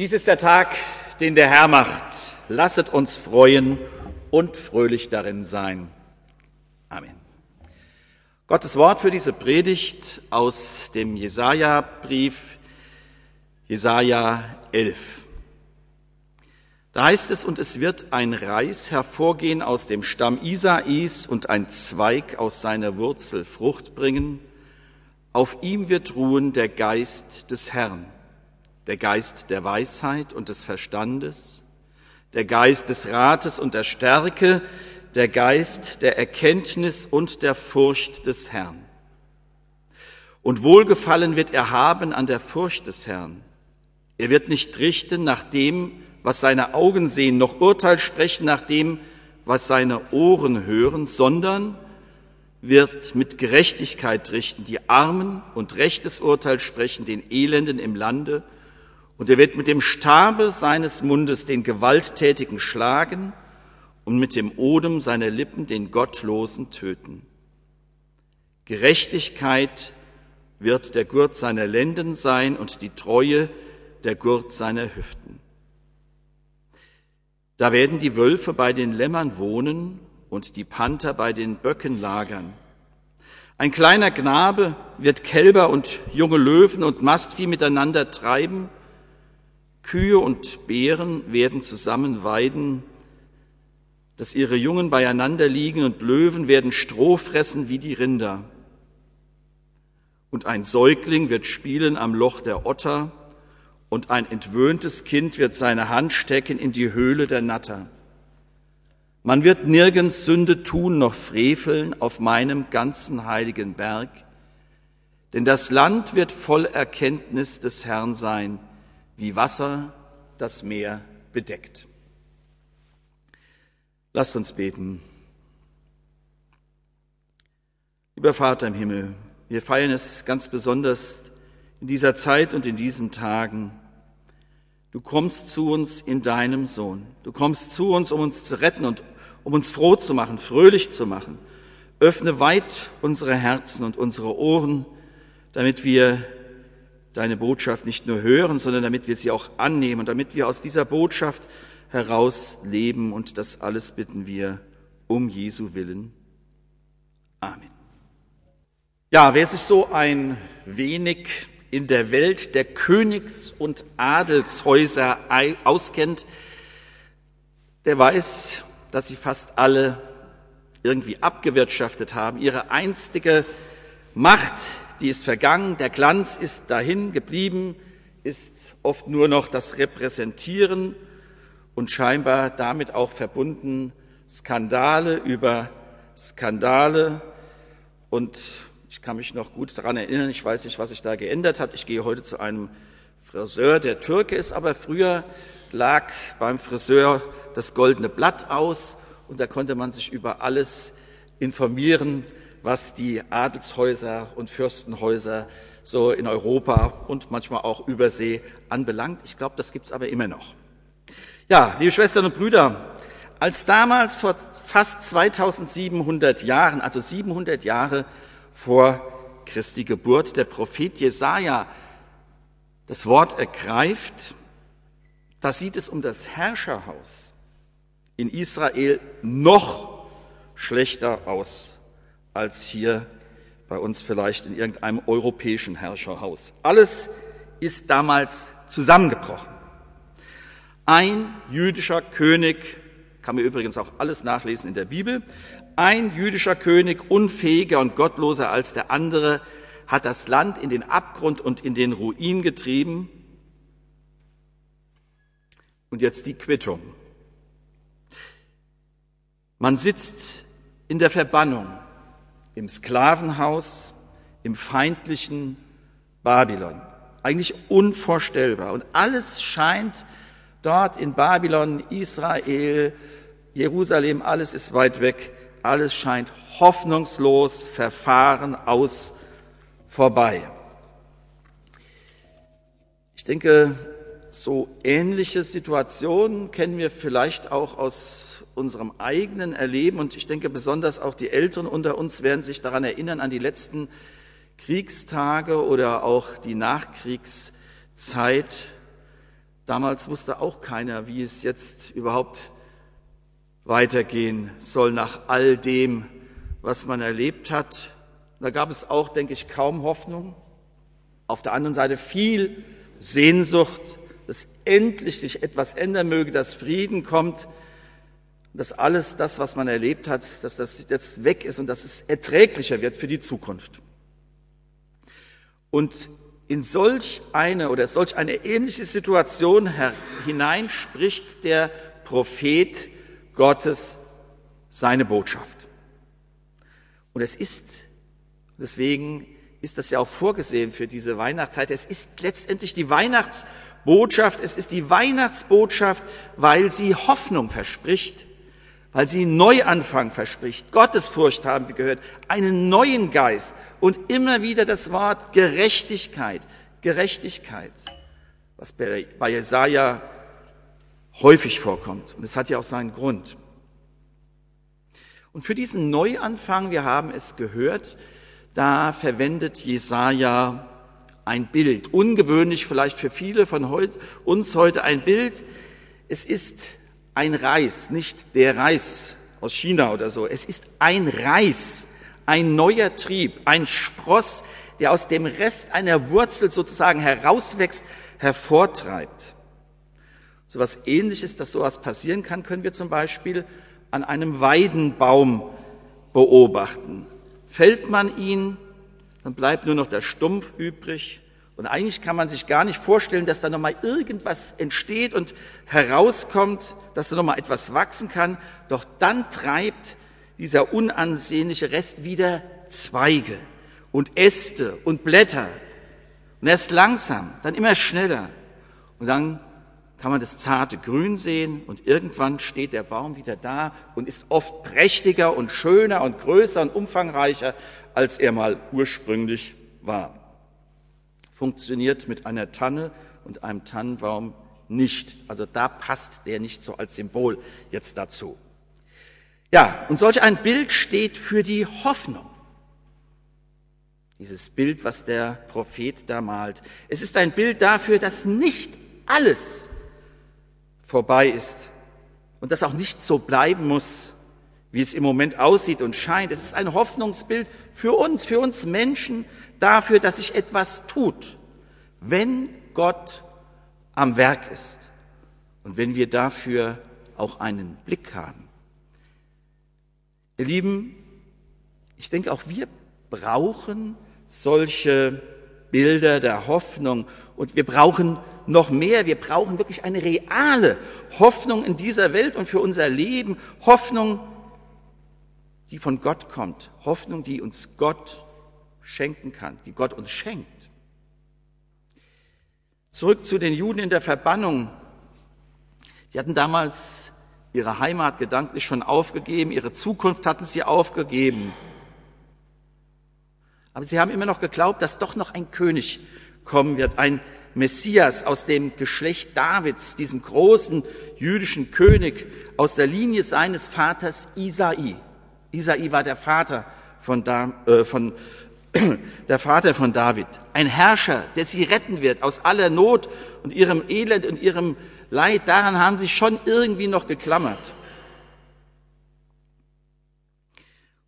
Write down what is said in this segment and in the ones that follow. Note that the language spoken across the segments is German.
Dies ist der Tag, den der Herr macht. Lasset uns freuen und fröhlich darin sein. Amen. Gottes Wort für diese Predigt aus dem Jesaja-Brief, Jesaja 11. Da heißt es, und es wird ein Reis hervorgehen aus dem Stamm Isais und ein Zweig aus seiner Wurzel Frucht bringen. Auf ihm wird ruhen der Geist des Herrn, der Geist der Weisheit und des Verstandes, der Geist des Rates und der Stärke, der Geist der Erkenntnis und der Furcht des Herrn. Und Wohlgefallen wird er haben an der Furcht des Herrn. Er wird nicht richten nach dem, was seine Augen sehen, noch Urteil sprechen nach dem, was seine Ohren hören, sondern wird mit Gerechtigkeit richten, die Armen und rechtes Urteil sprechen, den Elenden im Lande, und er wird mit dem Stabe seines Mundes den Gewalttätigen schlagen und mit dem Odem seiner Lippen den Gottlosen töten. Gerechtigkeit wird der Gurt seiner Lenden sein und die Treue der Gurt seiner Hüften. Da werden die Wölfe bei den Lämmern wohnen und die Panther bei den Böcken lagern. Ein kleiner Knabe wird Kälber und junge Löwen und Mastvieh miteinander treiben. Kühe und Bären werden zusammen weiden, dass ihre Jungen beieinander liegen und Löwen werden Stroh fressen wie die Rinder. Und ein Säugling wird spielen am Loch der Otter und ein entwöhntes Kind wird seine Hand stecken in die Höhle der Natter. Man wird nirgends Sünde tun noch freveln auf meinem ganzen heiligen Berg, denn das Land wird voll Erkenntnis des Herrn sein, wie Wasser das Meer bedeckt. Lasst uns beten. Lieber Vater im Himmel, wir feiern es ganz besonders in dieser Zeit und in diesen Tagen. Du kommst zu uns in deinem Sohn. Du kommst zu uns, um uns zu retten und um uns froh zu machen, fröhlich zu machen. Öffne weit unsere Herzen und unsere Ohren, damit wir deine Botschaft nicht nur hören, sondern damit wir sie auch annehmen und damit wir aus dieser Botschaft heraus leben. Und das alles bitten wir um Jesu willen. Amen. Ja, wer sich so ein wenig in der Welt der Königs- und Adelshäuser auskennt, der weiß, dass sie fast alle irgendwie abgewirtschaftet haben. Ihre einstige Macht, die ist vergangen, der Glanz ist dahin geblieben, ist oft nur noch das Repräsentieren und scheinbar damit auch verbunden Skandale über Skandale und ich kann mich noch gut daran erinnern, ich weiß nicht, was sich da geändert hat. Ich gehe heute zu einem Friseur, der Türke ist, aber früher lag beim Friseur das goldene Blatt aus und da konnte man sich über alles informieren, was die Adelshäuser und Fürstenhäuser so in Europa und manchmal auch Übersee anbelangt. Ich glaube, das gibt's aber immer noch. Ja, liebe Schwestern und Brüder, als damals vor fast 2700 Jahren, also 700 Jahre vor Christi Geburt der Prophet Jesaja das Wort ergreift, da sieht es um das Herrscherhaus in Israel noch schlechter aus als hier bei uns vielleicht in irgendeinem europäischen Herrscherhaus. Alles ist damals zusammengebrochen. Ein jüdischer König, kann man übrigens auch alles nachlesen in der Bibel, ein jüdischer König, unfähiger und gottloser als der andere, hat das Land in den Abgrund und in den Ruin getrieben. Und jetzt die Quittung. Man sitzt in der Verbannung, im Sklavenhaus, im feindlichen Babylon. Eigentlich unvorstellbar. Und alles scheint dort in Babylon, Israel, Jerusalem, alles ist weit weg alles scheint hoffnungslos, verfahren, aus, vorbei. Ich denke, so ähnliche Situationen kennen wir vielleicht auch aus unserem eigenen Erleben und ich denke besonders auch die Älteren unter uns werden sich daran erinnern an die letzten Kriegstage oder auch die Nachkriegszeit. Damals wusste auch keiner, wie es jetzt überhaupt weitergehen soll nach all dem, was man erlebt hat. Da gab es auch, denke ich, kaum Hoffnung. Auf der anderen Seite viel Sehnsucht, dass endlich sich etwas ändern möge, dass Frieden kommt, dass alles das, was man erlebt hat, dass das jetzt weg ist und dass es erträglicher wird für die Zukunft. Und in solch eine oder solch eine ähnliche Situation hinein spricht der Prophet Gottes seine Botschaft. Und es ist, deswegen ist das ja auch vorgesehen für diese Weihnachtszeit, es ist letztendlich die Weihnachtsbotschaft, es ist die Weihnachtsbotschaft, weil sie Hoffnung verspricht, weil sie Neuanfang verspricht, Gottesfurcht haben wir gehört, einen neuen Geist und immer wieder das Wort Gerechtigkeit, Gerechtigkeit, was bei Jesaja häufig vorkommt. Und es hat ja auch seinen Grund. Und für diesen Neuanfang, wir haben es gehört, da verwendet Jesaja ein Bild. Ungewöhnlich vielleicht für viele von uns heute ein Bild. Es ist ein Reis, nicht der Reis aus China oder so. Es ist ein Reis, ein neuer Trieb, ein Spross, der aus dem Rest einer Wurzel sozusagen herauswächst, hervortreibt. So was ähnliches, dass sowas passieren kann, können wir zum Beispiel an einem Weidenbaum beobachten. Fällt man ihn, dann bleibt nur noch der Stumpf übrig. Und eigentlich kann man sich gar nicht vorstellen, dass da nochmal irgendwas entsteht und herauskommt, dass da nochmal etwas wachsen kann. Doch dann treibt dieser unansehnliche Rest wieder Zweige und Äste und Blätter. Und erst langsam, dann immer schneller. Und dann kann man das zarte Grün sehen und irgendwann steht der Baum wieder da und ist oft prächtiger und schöner und größer und umfangreicher, als er mal ursprünglich war. Funktioniert mit einer Tanne und einem Tannenbaum nicht. Also da passt der nicht so als Symbol jetzt dazu. Ja, und solch ein Bild steht für die Hoffnung. Dieses Bild, was der Prophet da malt. Es ist ein Bild dafür, dass nicht alles vorbei ist und das auch nicht so bleiben muss, wie es im Moment aussieht und scheint. Es ist ein Hoffnungsbild für uns, für uns Menschen, dafür, dass sich etwas tut, wenn Gott am Werk ist und wenn wir dafür auch einen Blick haben. Ihr Lieben, ich denke, auch wir brauchen solche Bilder der Hoffnung und wir brauchen noch mehr. Wir brauchen wirklich eine reale Hoffnung in dieser Welt und für unser Leben. Hoffnung, die von Gott kommt. Hoffnung, die uns Gott schenken kann, die Gott uns schenkt. Zurück zu den Juden in der Verbannung. Die hatten damals ihre Heimat gedanklich schon aufgegeben, ihre Zukunft hatten sie aufgegeben. Aber sie haben immer noch geglaubt, dass doch noch ein König kommen wird, ein Messias aus dem Geschlecht Davids, diesem großen jüdischen König aus der Linie seines Vaters Isai. Isai war der Vater von, da, äh, von der Vater von David. Ein Herrscher, der sie retten wird aus aller Not und ihrem Elend und ihrem Leid. Daran haben sie schon irgendwie noch geklammert.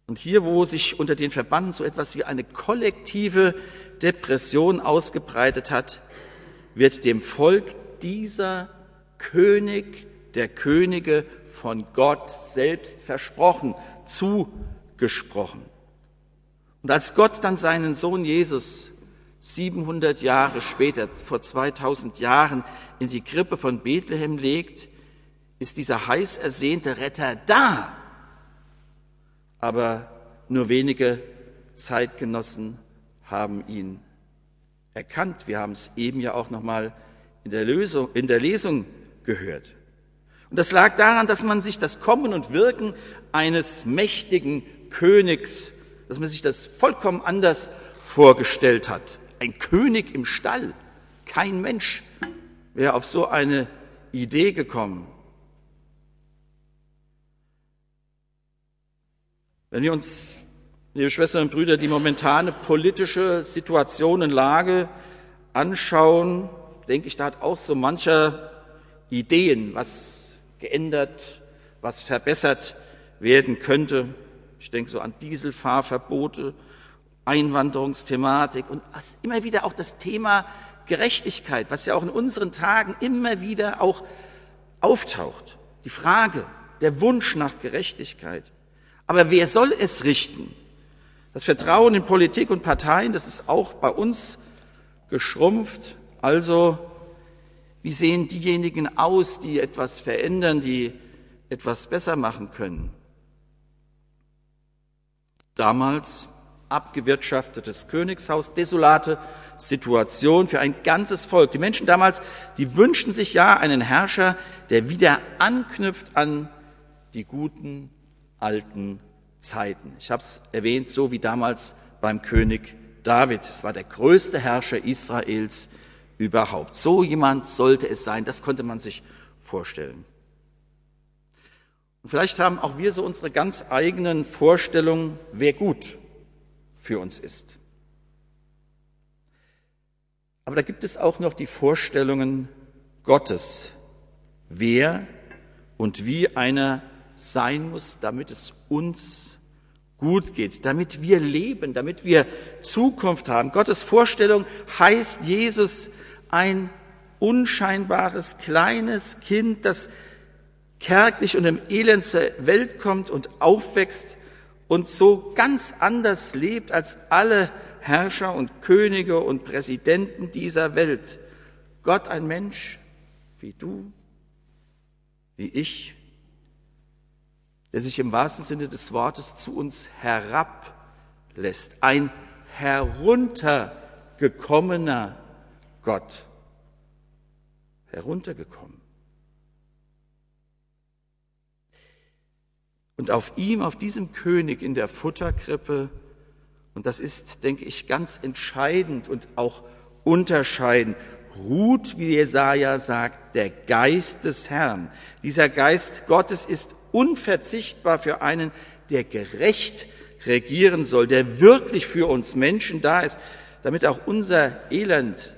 Und hier, wo sich unter den Verbanden so etwas wie eine kollektive Depression ausgebreitet hat, wird dem Volk dieser König der Könige von Gott selbst versprochen, zugesprochen. Und als Gott dann seinen Sohn Jesus 700 Jahre später, vor 2000 Jahren, in die Krippe von Bethlehem legt, ist dieser heiß ersehnte Retter da. Aber nur wenige Zeitgenossen haben ihn erkannt. Wir haben es eben ja auch nochmal in der, in der Lesung gehört. Und das lag daran, dass man sich das Kommen und Wirken eines mächtigen Königs, dass man sich das vollkommen anders vorgestellt hat. Ein König im Stall, kein Mensch wäre auf so eine Idee gekommen. Wenn wir uns liebe Schwestern und Brüder, die momentane politische Situation und Lage anschauen, denke ich, da hat auch so mancher Ideen, was geändert, was verbessert werden könnte. Ich denke so an Dieselfahrverbote, Einwanderungsthematik und immer wieder auch das Thema Gerechtigkeit, was ja auch in unseren Tagen immer wieder auch auftaucht. Die Frage, der Wunsch nach Gerechtigkeit. Aber wer soll es richten? Das Vertrauen in Politik und Parteien, das ist auch bei uns geschrumpft. Also, wie sehen diejenigen aus, die etwas verändern, die etwas besser machen können? Damals abgewirtschaftetes Königshaus, desolate Situation für ein ganzes Volk. Die Menschen damals, die wünschen sich ja einen Herrscher, der wieder anknüpft an die guten alten Zeiten. Ich habe es erwähnt, so wie damals beim König David. Es war der größte Herrscher Israels überhaupt. So jemand sollte es sein. Das konnte man sich vorstellen. Und vielleicht haben auch wir so unsere ganz eigenen Vorstellungen, wer gut für uns ist. Aber da gibt es auch noch die Vorstellungen Gottes, wer und wie einer sein muss, damit es uns gut geht, damit wir leben, damit wir Zukunft haben. Gottes Vorstellung heißt Jesus ein unscheinbares kleines Kind, das kärglich und im Elend zur Welt kommt und aufwächst und so ganz anders lebt als alle Herrscher und Könige und Präsidenten dieser Welt. Gott ein Mensch wie du, wie ich, der sich im wahrsten Sinne des Wortes zu uns herablässt. Ein heruntergekommener Gott. Heruntergekommen. Und auf ihm, auf diesem König in der Futterkrippe, und das ist, denke ich, ganz entscheidend und auch unterscheidend, ruht, wie Jesaja sagt, der Geist des Herrn. Dieser Geist Gottes ist unverzichtbar für einen, der gerecht regieren soll, der wirklich für uns Menschen da ist, damit auch unser Elend,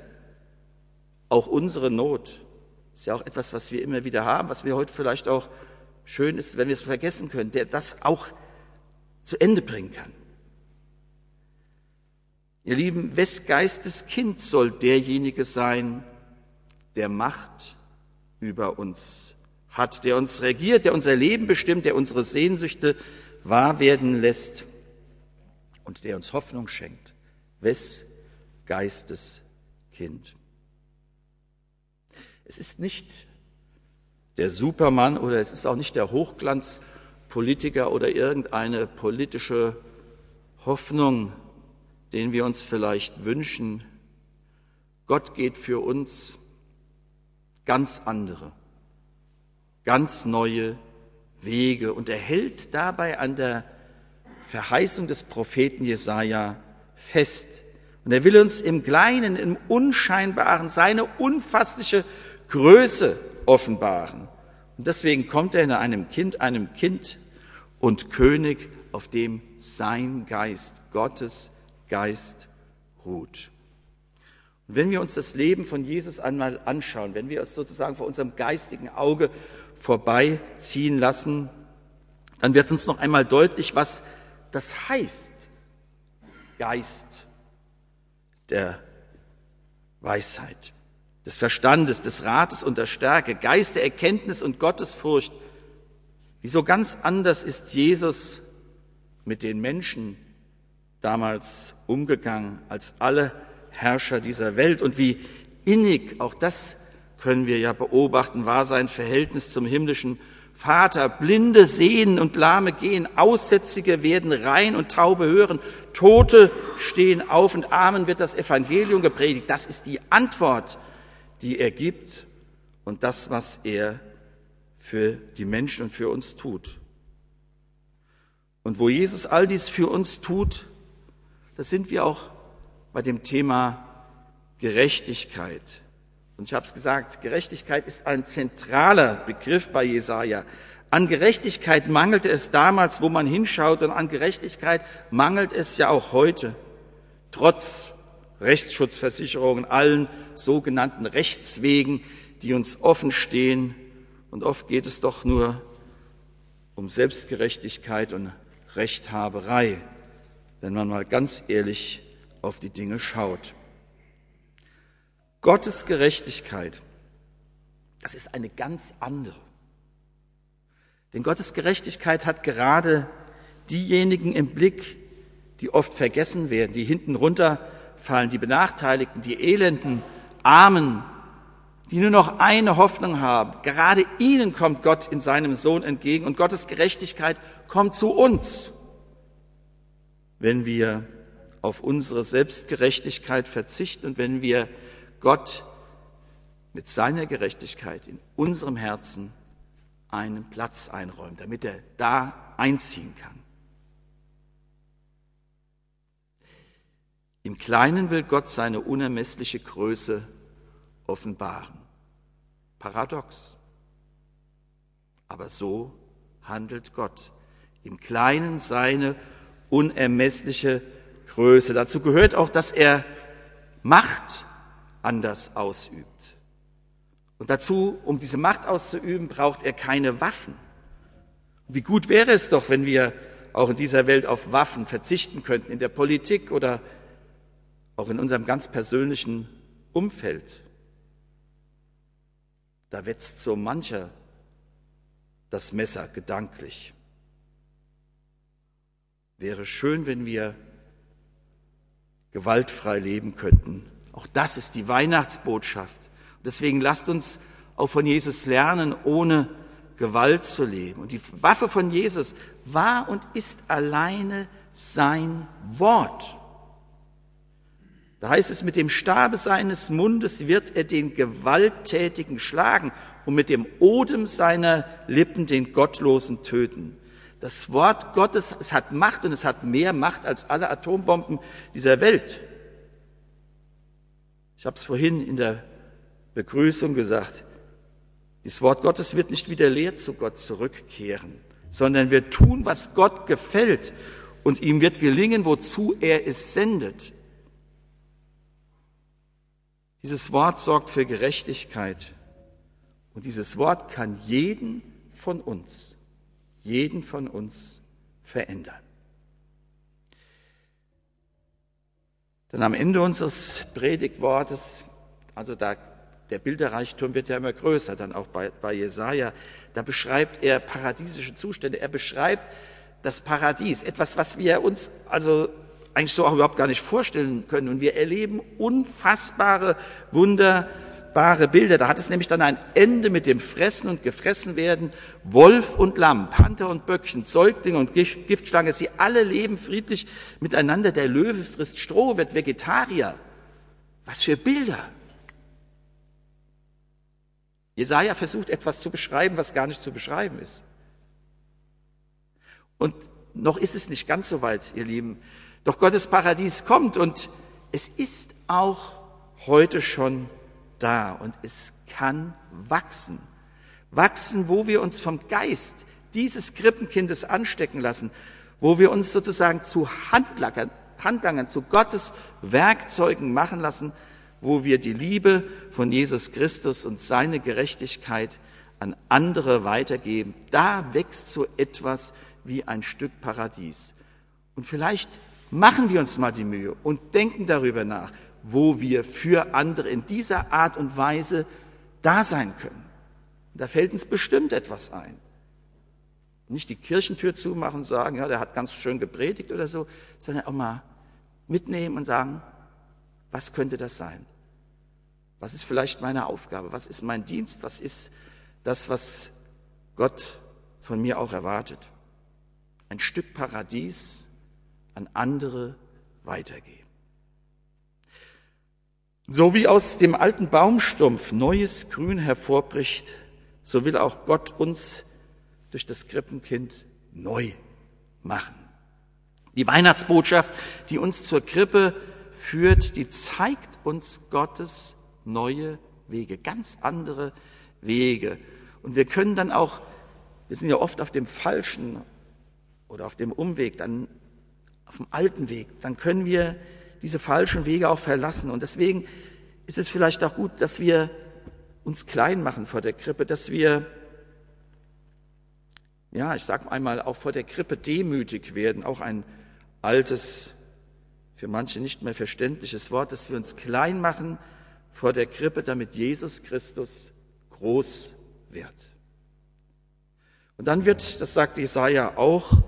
auch unsere Not, ist ja auch etwas, was wir immer wieder haben, was wir heute vielleicht auch schön ist, wenn wir es vergessen können, der das auch zu Ende bringen kann. Ihr Lieben, wes Geistes Kind soll derjenige sein, der Macht über uns hat, der uns regiert, der unser Leben bestimmt, der unsere Sehnsüchte wahr werden lässt und der uns Hoffnung schenkt. Wes Geistes Kind. Es ist nicht der Supermann oder es ist auch nicht der Hochglanzpolitiker oder irgendeine politische Hoffnung, den wir uns vielleicht wünschen. Gott geht für uns ganz andere, ganz neue Wege und er hält dabei an der Verheißung des Propheten Jesaja fest. Und er will uns im Kleinen, im Unscheinbaren seine unfassliche Größe offenbaren. Und deswegen kommt er in einem Kind, einem Kind und König, auf dem sein Geist, Gottes Geist ruht. Und wenn wir uns das Leben von Jesus einmal anschauen, wenn wir es sozusagen vor unserem geistigen Auge vorbeiziehen lassen, dann wird uns noch einmal deutlich, was das heißt, Geist der Weisheit des Verstandes, des Rates und der Stärke, Geist der Erkenntnis und Gottesfurcht. Wieso ganz anders ist Jesus mit den Menschen damals umgegangen als alle Herrscher dieser Welt und wie innig, auch das können wir ja beobachten, war sein Verhältnis zum himmlischen Vater. Blinde sehen und Lahme gehen, Aussätzige werden rein und Taube hören, Tote stehen auf und Armen wird das Evangelium gepredigt. Das ist die Antwort die er gibt und das, was er für die Menschen und für uns tut. Und wo Jesus all dies für uns tut, da sind wir auch bei dem Thema Gerechtigkeit. Und ich habe es gesagt, Gerechtigkeit ist ein zentraler Begriff bei Jesaja. An Gerechtigkeit mangelte es damals, wo man hinschaut, und an Gerechtigkeit mangelt es ja auch heute. Trotz Rechtsschutzversicherungen, allen sogenannten Rechtswegen, die uns offen stehen. Und oft geht es doch nur um Selbstgerechtigkeit und Rechthaberei, wenn man mal ganz ehrlich auf die Dinge schaut. Gottes Gerechtigkeit, das ist eine ganz andere. Denn Gottes Gerechtigkeit hat gerade diejenigen im Blick, die oft vergessen werden, die hinten runterfallen, die Benachteiligten, die Elenden, Armen, die nur noch eine Hoffnung haben. Gerade ihnen kommt Gott in seinem Sohn entgegen und Gottes Gerechtigkeit kommt zu uns, wenn wir auf unsere Selbstgerechtigkeit verzichten und wenn wir Gott mit seiner Gerechtigkeit in unserem Herzen einen Platz einräumen, damit er da einziehen kann. Im Kleinen will Gott seine unermessliche Größe offenbaren. Paradox. Aber so handelt Gott. Im Kleinen seine unermessliche Größe. Dazu gehört auch, dass er Macht anders ausübt. Und dazu, um diese Macht auszuüben, braucht er keine Waffen. Wie gut wäre es doch, wenn wir auch in dieser Welt auf Waffen verzichten könnten, in der Politik oder auch in unserem ganz persönlichen Umfeld. Da wetzt so mancher das Messer gedanklich. Wäre schön, wenn wir gewaltfrei leben könnten. Auch das ist die Weihnachtsbotschaft. Deswegen lasst uns auch von Jesus lernen, ohne Gewalt zu leben. Und die Waffe von Jesus war und ist alleine sein Wort. Da heißt es, mit dem Stabe seines Mundes wird er den Gewalttätigen schlagen und mit dem Odem seiner Lippen den Gottlosen töten. Das Wort Gottes, es hat Macht und es hat mehr Macht als alle Atombomben dieser Welt. Ich habe es vorhin in der Begrüßung gesagt. Das Wort Gottes wird nicht wieder leer zu Gott zurückkehren, sondern wir tun, was Gott gefällt und ihm wird gelingen, wozu er es sendet. Dieses Wort sorgt für Gerechtigkeit. Und dieses Wort kann jeden von uns, jeden von uns verändern. Dann am Ende unseres Predigtwortes, also da, der Bilderreichtum wird ja immer größer, dann auch bei, bei Jesaja, da beschreibt er paradiesische Zustände. Er beschreibt das Paradies, etwas, was wir uns also eigentlich so auch überhaupt gar nicht vorstellen können. Und wir erleben unfassbare, wunderbare Bilder. Da hat es nämlich dann ein Ende mit dem Fressen und Gefressenwerden. Wolf und Lamm, Panther und Böckchen, Säugling und Giftschlange, sie alle leben friedlich miteinander. Der Löwe frisst Stroh, wird Vegetarier. Was für Bilder! Jesaja versucht etwas zu beschreiben, was gar nicht zu beschreiben ist. Und noch ist es nicht ganz so weit, ihr Lieben. Doch Gottes Paradies kommt und es ist auch heute schon da und es kann wachsen. Wachsen, wo wir uns vom Geist dieses Krippenkindes anstecken lassen, wo wir uns sozusagen zu Handlangern, Handlangern, zu Gottes Werkzeugen machen lassen, wo wir die Liebe von Jesus Christus und seine Gerechtigkeit an andere weitergeben. Da wächst so etwas wie ein Stück Paradies. Und vielleicht machen wir uns mal die Mühe und denken darüber nach, wo wir für andere in dieser Art und Weise da sein können. Da fällt uns bestimmt etwas ein. Nicht die Kirchentür zumachen und sagen, ja, der hat ganz schön gepredigt oder so, sondern auch mal mitnehmen und sagen, was könnte das sein? Was ist vielleicht meine Aufgabe? Was ist mein Dienst? Was ist das, was Gott von mir auch erwartet? Ein Stück Paradies an andere weitergeben. So wie aus dem alten Baumstumpf neues Grün hervorbricht, so will auch Gott uns durch das Krippenkind neu machen. Die Weihnachtsbotschaft, die uns zur Krippe führt, die zeigt uns Gottes neue Wege, ganz andere Wege. Und wir können dann auch, wir sind ja oft auf dem falschen oder auf dem Umweg, dann auf dem alten Weg, dann können wir diese falschen Wege auch verlassen. Und deswegen ist es vielleicht auch gut, dass wir uns klein machen vor der Krippe, dass wir, ja, ich sage einmal, auch vor der Krippe demütig werden, auch ein altes, für manche nicht mehr verständliches Wort, dass wir uns klein machen vor der Krippe, damit Jesus Christus groß wird. Und dann wird, das sagt Jesaja auch,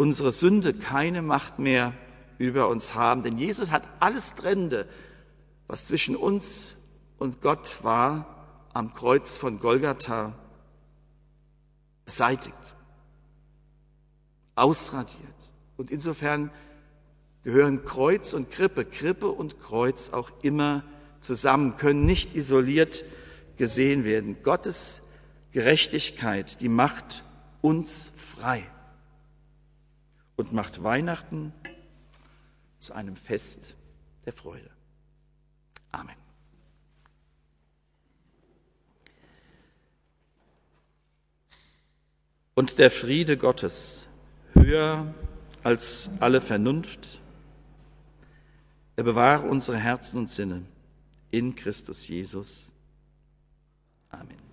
unsere Sünde keine Macht mehr über uns haben. Denn Jesus hat alles Trennende, was zwischen uns und Gott war, am Kreuz von Golgatha beseitigt, ausradiert. Und insofern gehören Kreuz und Krippe, Krippe und Kreuz auch immer zusammen, können nicht isoliert gesehen werden. Gottes Gerechtigkeit, die macht uns frei und macht Weihnachten zu einem Fest der Freude. Amen. Und der Friede Gottes, höher als alle Vernunft, er bewahre unsere Herzen und Sinne in Christus Jesus. Amen.